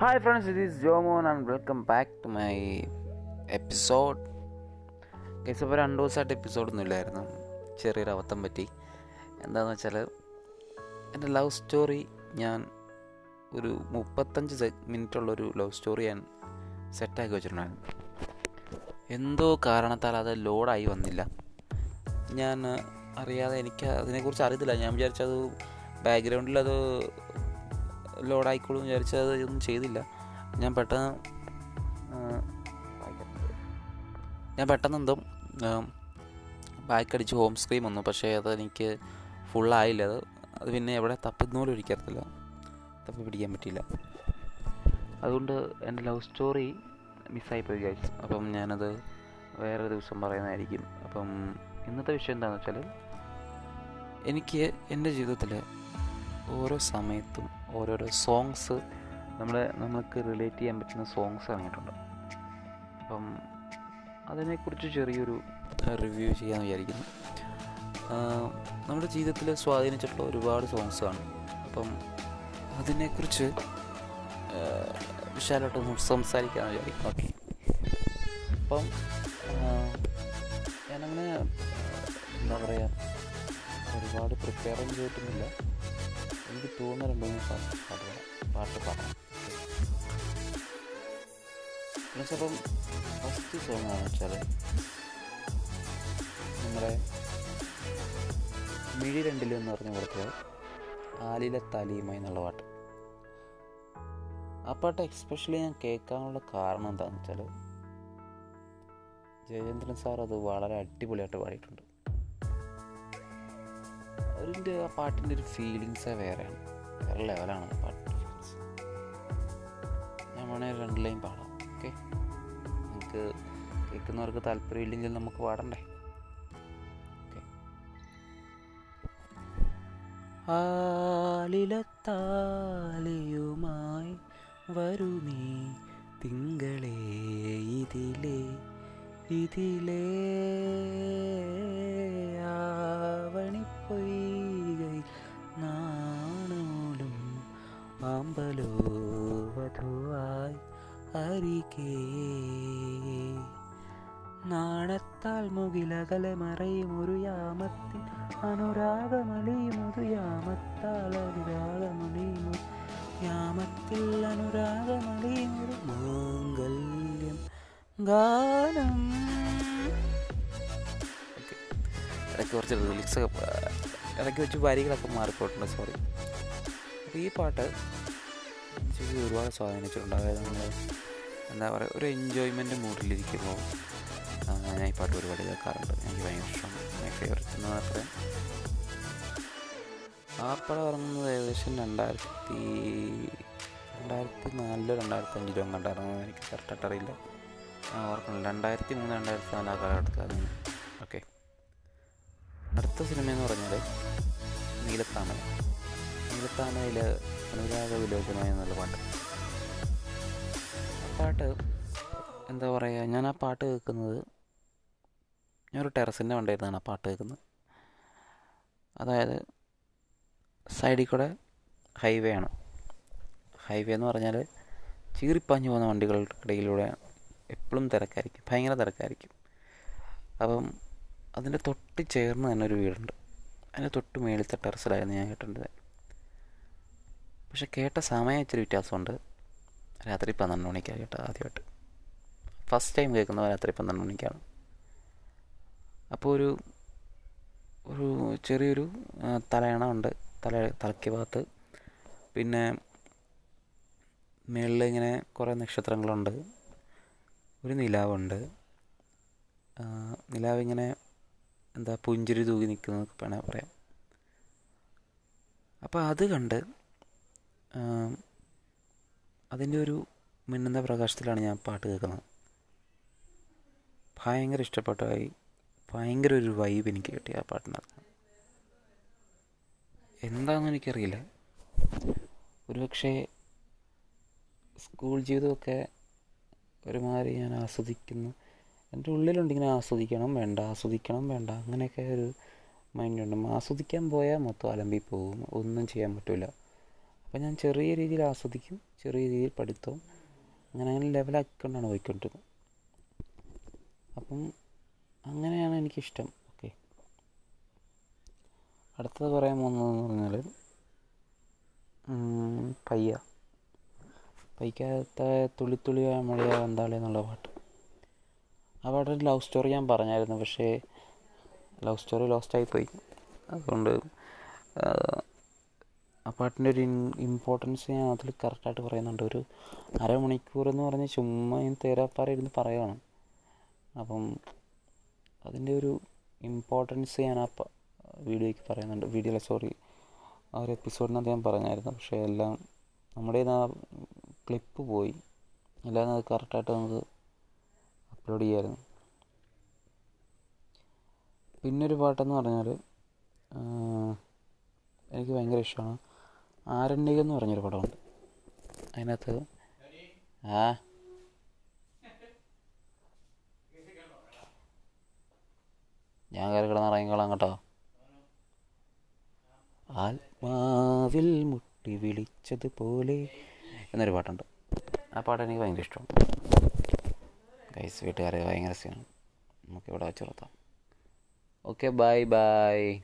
Hi friends ഇത് is Jomon and welcome back to my episode guys ഇപ്പോൾ രണ്ട് ദിവസമായിട്ട് എപ്പിസോഡൊന്നും ഇല്ലായിരുന്നു. ചെറിയൊരു അബദ്ധം പറ്റി. എന്താണെന്ന് വെച്ചാൽ എന്റെ ലവ് സ്റ്റോറി ഞാൻ ഒരു മുപ്പത്തഞ്ച് മിനിറ്റുള്ളൊരു ലവ് സ്റ്റോറി ഞാൻ സെറ്റാക്കി വെച്ചിട്ടുണ്ടായിരുന്നു. എന്തോ കാരണത്താൽ അത് ലോഡായി വന്നില്ല. ഞാൻ അറിയാതെ എനിക്ക് അതിനെക്കുറിച്ച് അറിയത്തില്ല. ഞാൻ വിചാരിച്ചത് ബാക്ക്ഗ്രൗണ്ടിൽ അത് ലോഡായിക്കോളും വിചാരിച്ചത് ഒന്നും ചെയ്തില്ല. ഞാൻ പെട്ടെന്ന് ഞാൻ പെട്ടെന്ന് എന്തോ ബാക്ക് അടിച്ച് ഹോം സ്ക്രീം വന്നു. പക്ഷേ അത് എനിക്ക് ഫുള്ളായില്ല അത് അത് പിന്നെ എവിടെ തപ്പുന്നോലും ഒരിക്കത്തില്ല. തപ്പി പിടിക്കാൻ പറ്റിയില്ല. അതുകൊണ്ട് എന്റെ ലവ് സ്റ്റോറി മിസ്സായിപ്പോയി ഗൈസ് അപ്പം ഞാനത് വേറെ ദിവസം പറയുന്നതായിരിക്കും. അപ്പം ഇന്നത്തെ വിഷയം എന്താണെന്ന് വെച്ചാൽ എനിക്ക് എന്റെ ജീവിതത്തിൽ ഓരോ സമയത്തും ഓരോരോ സോങ്സ് നമ്മളെ നമുക്ക് റിലേറ്റ് ചെയ്യാൻ പറ്റുന്ന സോങ്സ് ഇറങ്ങിയിട്ടുണ്ട്. അപ്പം അതിനെക്കുറിച്ച് ചെറിയൊരു റിവ്യൂ ചെയ്യാൻ വിചാരിക്കുന്നു. നമ്മുടെ ജീവിതത്തിൽ സ്വാധീനിച്ചിട്ടുള്ള ഒരുപാട് സോങ്സ് ആണ്. അപ്പം അതിനെക്കുറിച്ച് വിശാലമായിട്ട് സംസാരിക്കാമെന്ന് വിചാരിക്കും ഓക്കെ അപ്പം ഞാനങ്ങനെ എന്താ പറയുക ഒരുപാട് പ്രിപ്പയറും ചെയ്തിട്ടൊന്നുമില്ല. എനിക്ക് രണ്ട് മൂന്ന് പാട്ട് പാട്ട് പാടാം അപ്പം ഫസ്റ്റ് സോങ് ആണെന്ന് വെച്ചാൽ നമ്മുടെ മിഴി രണ്ടിൽ എന്ന് പറഞ്ഞ കൊടുത്തത് ആലിലെ താലിയുമായി എന്നുള്ള പാട്ട്. ആ പാട്ട് എക്സ്പെഷ്യലി ഞാൻ കേൾക്കാനുള്ള കാരണം എന്താണെന്ന് വെച്ചാൽ ജയചന്ദ്രൻ സാർ അത് വളരെ അടിപൊളിയായിട്ട് പാടിയിട്ടുണ്ട്. അതിന്റെ ആ പാട്ടിന്റെ ഒരു ഫീലിങ്സേ വേറെയാണ്. വേറെ ലെവലാണ് ആ പാട്ടിന്റെ ഫീലിങ്സ് ഞാൻ വേണമെങ്കിൽ രണ്ട് ലൈൻ പാടാം ഓക്കെ നിങ്ങൾക്ക് കേൾക്കുന്നവർക്ക് താല്പര്യമില്ലെങ്കിൽ നമുക്ക് പാടണ്ടേ? ഓക്കെ ആലിലത്താലിയുമായി വരുമേ തിങ്കളേ ഇതിലേ ഇതിലേ. ആമ്പലോ വധുവായി അരികേ നാണത്താൽ മുകിലകലെ മറയും ഒരു യാമത്തിൽ അനുരാഗമണിയും ഒരു യാമത്താൽ അനുരാഗമണിയും യാമത്തിൽ അനുരാഗമണിയും ഒരു മാംഗല്യം ഗാനം. ഇടയ്ക്ക് കുറച്ച് ലിറിക്സൊക്കെ ഇടയ്ക്ക് വെച്ച് വരികളൊക്കെ മാറിപ്പോയിട്ടുണ്ട് സോറി ഈ പാട്ട് എനിക്ക് ഒരുപാട് സ്വാധീനിച്ചിട്ടുണ്ട് അതായത് നമ്മൾ എന്താ പറയുക ഒരു എൻജോയ്മെന്റ് മൂഡിലിരിക്കുമ്പോൾ ഞാൻ ഈ പാട്ട് ഒരുപാട് കേൾക്കാറുണ്ട്. എനിക്ക് ഭയങ്കര ഇഷ്ടമാണ്. മൈ ഫേവറേറ്റ് എന്ന് മാത്രമേ. ആ പടം ഇറങ്ങുന്നത് ഏകദേശം രണ്ടായിരത്തി രണ്ടായിരത്തി നാലിലോ രണ്ടായിരത്തി അഞ്ചിലോ അങ്ങോട്ട് ഇറങ്ങുന്നത് എനിക്ക് കറക്റ്റായിട്ട് അറിയില്ല. ഓർക്കണം രണ്ടായിരത്തി മൂന്ന് രണ്ടായിരത്തി നാല് ആ കാലഘട്ടത്തിലാണ് ഓക്കെ അടുത്ത സിനിമ എന്ന് പറഞ്ഞാൽ നീലത്താമര. നീലത്താമരയിൽ അനുരാഗ വിലോചനമായ എന്നുള്ള പാട്ട്. ആ പാട്ട് എന്താ പറയുക ഞാൻ ആ പാട്ട് കേൾക്കുന്നത് ഞാനൊരു ടെറസിന്റെ മണ്ടയിരുന്നാണ് ആ പാട്ട് കേൾക്കുന്നത്. അതായത് സൈഡിൽ കൂടെ ഹൈവേ ആണ്. ഹൈവേ എന്ന് പറഞ്ഞാൽ ചീറിപ്പാഞ്ഞു പോകുന്ന വണ്ടികളുടെ ഇടയിലൂടെ എപ്പോഴും തിരക്കായിരിക്കും ഭയങ്കര തിരക്കായിരിക്കും. അപ്പം അതിന്റെ തൊട്ട് ചേർന്ന് തന്നെ ഒരു വീടുണ്ട്. അതിന്റെ തൊട്ട് മേളിത്തെ ടെറസിലായിരുന്നു ഞാൻ കേട്ടിട്ടുള്ളത് പക്ഷെ കേട്ട സമയം ഇച്ചിരി വ്യത്യാസമുണ്ട്. രാത്രി പന്ത്രണ്ട് മണിക്കാണ് കേട്ടത് ആദ്യമായിട്ട്. ഫസ്റ്റ് ടൈം കേൾക്കുന്നത് രാത്രി പന്ത്രണ്ട് മണിക്കാണ്. അപ്പോൾ ഒരു ഒരു ചെറിയൊരു തലയണ ഉണ്ട് തല തലയ്ക്ക് ഭാഗത്ത്. പിന്നെ മേളിൽ ഇങ്ങനെ കുറേ നക്ഷത്രങ്ങളുണ്ട്. ഒരു നിലാവുണ്ട്. നിലാവ് ഇങ്ങനെ എന്താ പുഞ്ചിരി തൂകി നിൽക്കുന്നതൊക്കെ വേണേൽ പറയാം. അപ്പോൾ അത് കണ്ട് അതിന്റെ ഒരു മിന്നുന്ന പ്രകാശത്തിലാണ് ഞാൻ പാട്ട് കേൾക്കുന്നത്. ഭയങ്കര ഇഷ്ടപ്പെട്ടായി ഭയങ്കര ഒരു വൈബ് എനിക്ക് കിട്ടി ആ പാട്ടിനകത്ത് എന്താണെന്ന് എനിക്കറിയില്ല. ഒരുപക്ഷെ സ്കൂൾ ജീവിതമൊക്കെ ഒരുമാതിരി ഞാൻ ആസ്വദിക്കുന്നു. എന്റെ ഉള്ളിലുണ്ട് ഇങ്ങനെ ആസ്വദിക്കണം വേണ്ട ആസ്വദിക്കണം വേണ്ട അങ്ങനെയൊക്കെ ഒരു മൈൻഡുണ്ട് ആസ്വദിക്കാൻ പോയാൽ മൊത്തം അലമ്പി പോകും ഒന്നും ചെയ്യാൻ പറ്റില്ല അപ്പം ഞാൻ ചെറിയ രീതിയിൽ ആസ്വദിക്കും ചെറിയ രീതിയിൽ പഠിത്തവും. അങ്ങനെ അങ്ങനെ ലെവലാക്കിക്കൊണ്ടാണ് പോയിക്കൊണ്ടിരുന്നത്. അപ്പം അങ്ങനെയാണ് എനിക്കിഷ്ടം. ഓക്കെ അടുത്തത് പറയാൻ പോകുന്നതെന്ന് പറഞ്ഞാൽ പയ്യ. പയ്യാത്ത തുള്ളിത്തുള്ളി മഴയാ എന്താളി എന്നുള്ള പാട്ട്. ആ പാട്ടൊരു ലവ് സ്റ്റോറി ഞാൻ പറഞ്ഞായിരുന്നു. പക്ഷേ ലവ് സ്റ്റോറി ലോസ്റ്റായിപ്പോയി അതുകൊണ്ട് ആ പാട്ടിന്റെ ഒരു ഇമ്പോർട്ടൻസ് ഞാൻ അതിൽ കറക്റ്റായിട്ട് പറയുന്നുണ്ട്. ഒരു അരമണിക്കൂർ എന്ന് പറഞ്ഞ് ചുമ്മാ ഞാൻ തേരാപ്പാറ ഇരുന്ന് പറയുകയാണ് അപ്പം അതിന്റെ ഒരു ഇമ്പോർട്ടൻസ് ഞാൻ ആ വീഡിയോയ്ക്ക് പറയുന്നുണ്ട്. വീഡിയോ സോറി ആ ഒരു എപ്പിസോഡിനകത്ത് ഞാൻ പറഞ്ഞായിരുന്നു. പക്ഷേ എല്ലാം നമ്മുടെ ആ ക്ലിപ്പ് പോയി. എല്ലാം അത് കറക്റ്റായിട്ട് നമുക്ക് അപ്ലോഡ് ചെയ്യായിരുന്നു. പിന്നൊരു പാട്ടെന്ന് പറഞ്ഞാൽ എനിക്ക് ഭയങ്കര ഇഷ്ടമാണ് ആരണ്യകം എന്ന് പറഞ്ഞൊരു പടമുണ്ട്. അതിനകത്ത് ആ. ഞാൻ കയറി കിടന്ന് ഇറങ്ങിക്കോളാം കേട്ടോ. ആത്മാവിൽ മുട്ടി വിളിച്ചതുപോലെ എന്നൊരു പാട്ടുണ്ട്. ആ പാട്ട് എനിക്ക് ഭയങ്കര ഇഷ്ടമാണ്. ഗൈസ് വീട്ടുകാരെ ഭയങ്കര സീനാണ് നമുക്കിവിടെ വെച്ച് നിർത്താം. Okay bye bye